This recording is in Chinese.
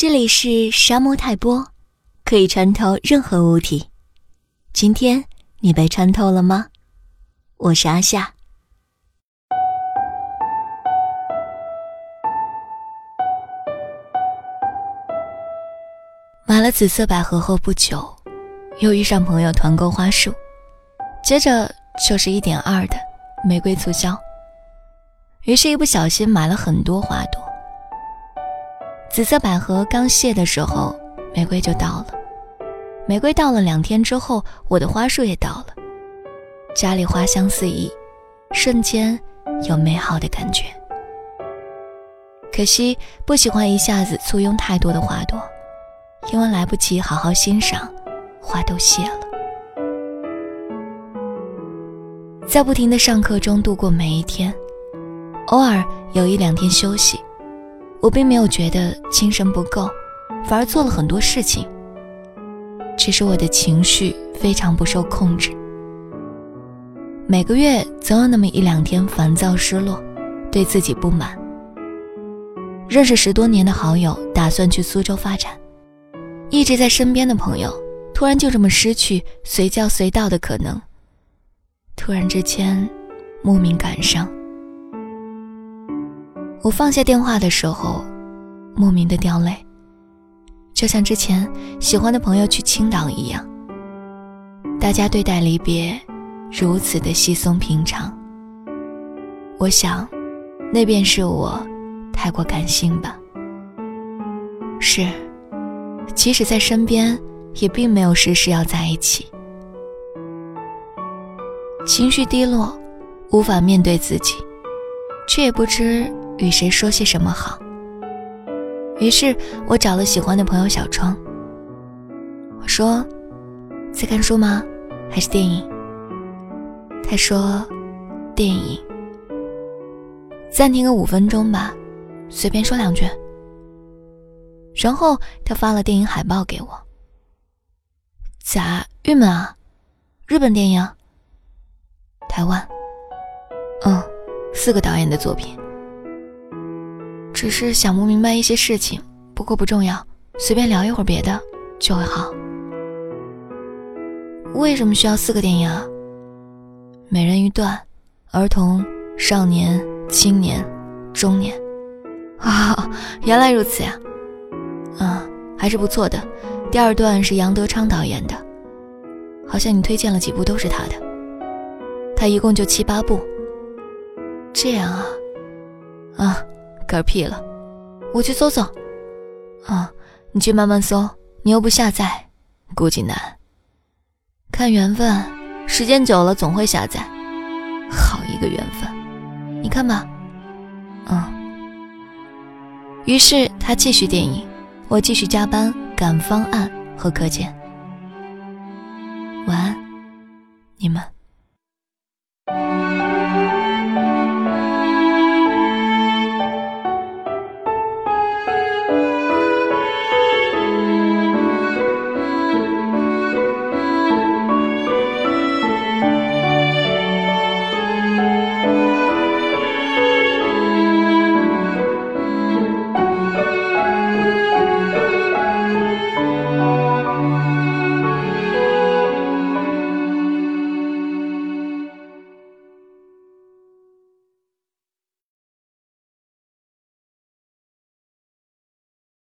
这里是沙漠泰波，可以穿透任何物体。今天你被穿透了吗？我是阿夏。买了紫色百合后不久，又遇上朋友团购花束，接着就是一点二的玫瑰促销，于是，一不小心买了很多花朵。紫色百合刚谢的时候，玫瑰就到了。玫瑰到了两天之后，我的花束也到了。家里花香四溢，瞬间有美好的感觉。可惜不喜欢一下子簇拥太多的花朵，因为来不及好好欣赏，花都谢了。在不停的上课中度过每一天，偶尔有一两天休息。我并没有觉得精神不够，反而做了很多事情。只是我的情绪非常不受控制，每个月总有那么一两天烦躁、失落，对自己不满。认识十多年的好友打算去苏州发展，一直在身边的朋友突然就这么失去随叫随到的可能，突然之间莫名感伤。我放下电话的时候，莫名的掉泪，就像之前喜欢的朋友去青岛一样。大家对待离别如此的稀松平常。我想，那便是我太过感性吧。是，即使在身边，也并没有时时要在一起。情绪低落，无法面对自己，却也不知。与谁说些什么好？于是我找了喜欢的朋友小窗。我说：“在看书吗？还是电影？”他说：“电影。”暂停个五分钟吧，随便说两句。然后他发了电影海报给我。咋郁闷啊？日本电影？台湾？嗯，四个导演的作品。只是想不明白一些事情，不过不重要，随便聊一会儿别的就会好。为什么需要四个电影啊？每人一段，儿童、少年、青年、中年。啊，原来如此呀！啊，还是不错的。第二段是杨德昌导演的，好像你推荐了几部都是他的。他一共就七八部。这样啊，啊。嗝屁了，我去搜搜。啊，你去慢慢搜，你又不下载，估计难。看缘分，时间久了总会下载。好一个缘分，你看吧。嗯。于是他继续电影，我继续加班赶方案和课件。晚安，你们。